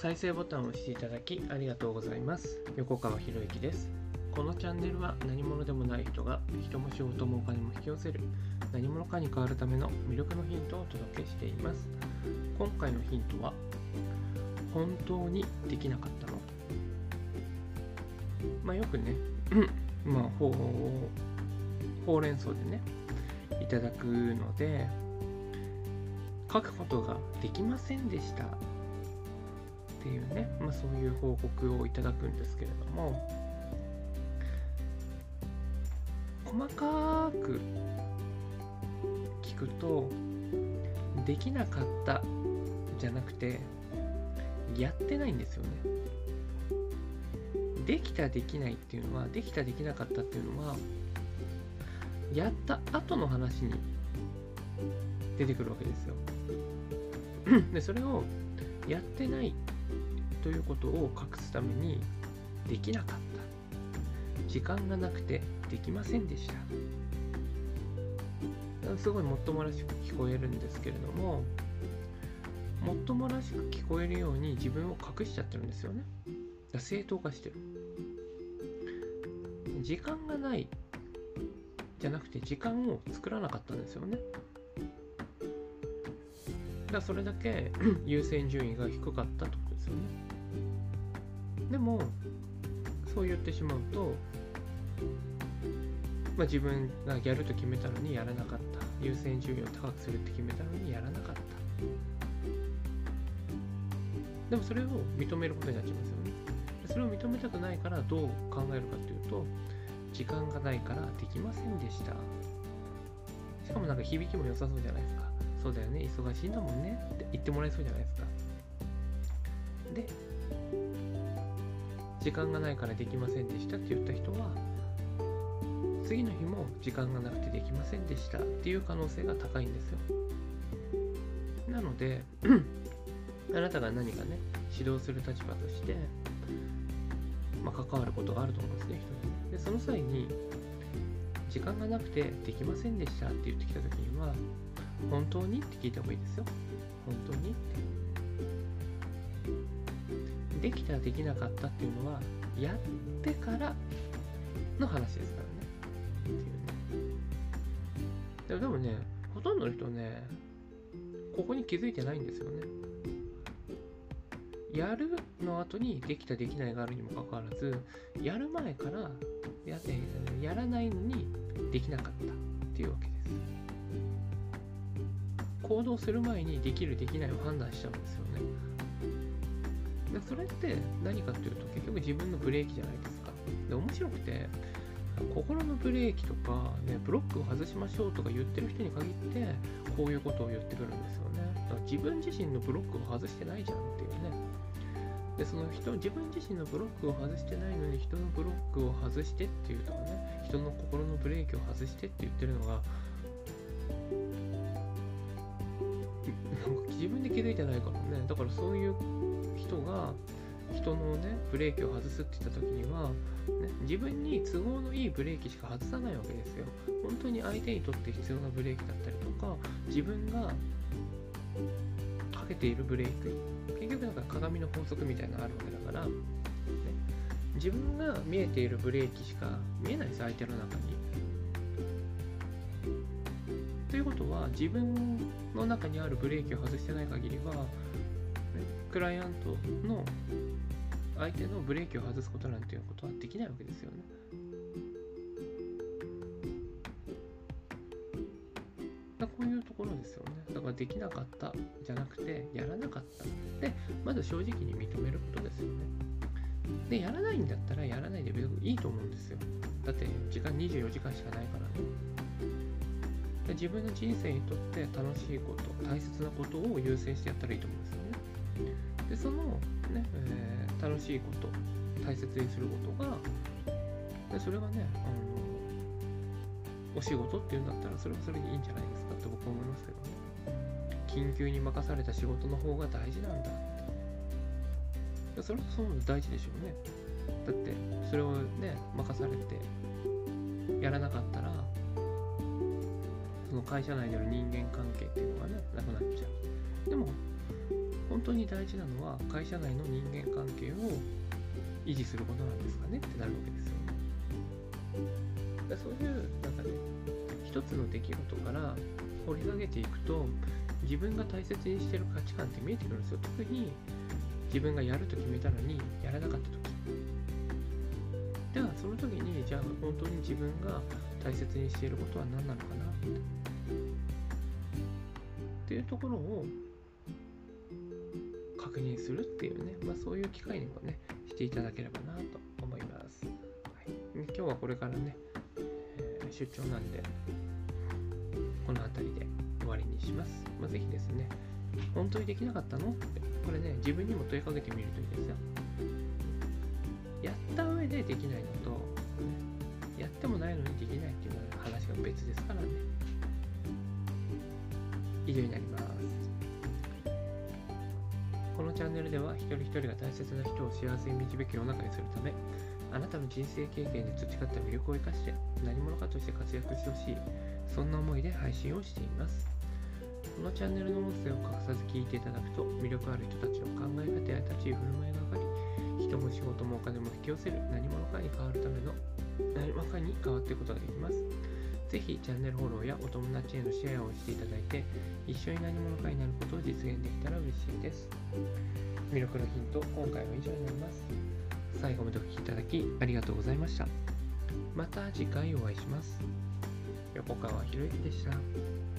再生ボタンを押していただきありがとうございます。横川博之です。このチャンネルは何者でもない人が人も仕事もお金も引き寄せる何者かに変わるための魅力のヒントをお届けしています。今回のヒントは本当にできなかったのまあよくね まあほうほうれん草でねいただくので書くことができませんでした。っていうね、まあ、そういう報告をいただくんですけれども細かく聞くとできなかったじゃなくてやってないんですよねできたできないっていうのはできたできなかったっていうのはやった後の話に出てくるわけですよ。でそれをやってないということを隠すためにできなかった時間がなくてできませんでしたすごいもっともらしく聞こえるんですけれどももっともらしく聞こえるように自分を隠しちゃってるんですよね正当化してる時間がないじゃなくて時間を作らなかったんですよね。だからそれだけ優先順位が低かったってことですよね。でもそう言ってしまうと、まあ、自分がやると決めたのにやらなかった。優先順位を高くするって決めたのにやらなかった。でもそれを認めることになっちゃいますよね。それを認めたくないからどう考えるかっていうと時間がないからできませんでした。しかもなんか響きも良さそうじゃないですか。そうだよね。忙しいんだもんねって言ってもらえそうじゃないですか。で時間がないからできませんでしたって言った人は次の日も時間がなくてできませんでしたっていう可能性が高いんですよなので あなたが何かね指導する立場としてまあ、関わることがあると思うんですね、人に。で、その際に、時間がなくてできませんでしたって言ってきたときには、本当にって聞いた方がいいですよ。本当にって。できたできなかったっていうのは、やってからの話ですからね。っていうね。でもね、ほとんどの人ね、ここに気づいてないんですよね。やるの後にできたできないがあるにもかかわらずやる前からやってやらないのにできなかったっていうわけです行動する前にできるできないを判断しちゃうんですよねそれって何かっていうと結局自分のブレーキじゃないですか。で面白くて心のブレーキとか、ね、ブロックを外しましょうとか言ってる人に限ってこういうことを言ってくるんですよね。だから自分自身のブロックを外してないじゃんっていうね。でその人自分自身のブロックを外してないのに人のブロックを外してっていうのはね人の心のブレーキを外してって言ってるのがなんか自分で気づいてないからね。だからそういう人が人のねブレーキを外すって言った時には、ね、自分に都合のいいブレーキしか外さないわけですよ本当に相手にとって必要なブレーキだったりとか自分がかけているブレーキ結局なんか鏡の法則みたいなのあるわけだから、ね、自分が見えているブレーキしか見えないです相手の中に。ということは自分の中にあるブレーキを外してない限りは、ね、クライアントの相手のブレーキを外すことなんていうことはできないわけですよね。だこういうところですよね。だからできなかったじゃなくて、やらなかった。で、まず正直に認めることですよね。で、やらないんだったらやらないでいいと思うんですよ。だって時間24時間しかないからね。自分の人生にとって楽しいこと、大切なことを優先してやったらいいと思うんですよね。で、そのね、えー、楽しいこと、大切にすることが、でそれがね、あのお仕事っていうんだったらそれはそれでいいんじゃないですかって僕は思いますけどね。緊急に任された仕事の方が大事なんだって。それはそう大事でしょうね。だってそれをね任されてやらなかったらその会社内での人間関係っていうのがねなくなっちゃう。でも本当に大事なのは会社内の人間関係を維持することなんですかねってなるわけですよね。だそういうなんかね一つの出来事から掘り下げていくと自分が大切にしてる価値観って見えてくるんですよ特に自分がやると決めたのにやらなかった時ではその時にじゃあ本当に自分が大切にしていることは何なのかなっていうところを確認するっていうね、まあ、そういう機会にもねしていただければなと思います、はい、今日はこれからね、えー、出張なんでこの辺りで終わりにします、まあ、ぜひですね本当にできなかったのってこれね自分にも問いかけてみるといいですよ。やった上でできないのとやってもないのにできないっていう話が別ですからね。以上になります。チャンネルでは一人一人が大切な人を幸せに導き世の中にするためあなたの人生経験で培った魅力を生かして何者かとして活躍してほしいそんな思いで配信をしています。このチャンネルの音声を欠かさず聞いていただくと魅力ある人たちの考え方や立ち居振る舞いが分かり人も仕事もお金も引き寄せる何者かに変わるための何者かに変わっていくことができます。ぜひチャンネルフォローやお友達へのシェアをしていただいて一緒に何者かになることを実現できたら嬉しいです。魅力のヒント今回は以上になります。最後までお聴きいただきありがとうございました。また次回お会いします。横川博之でした。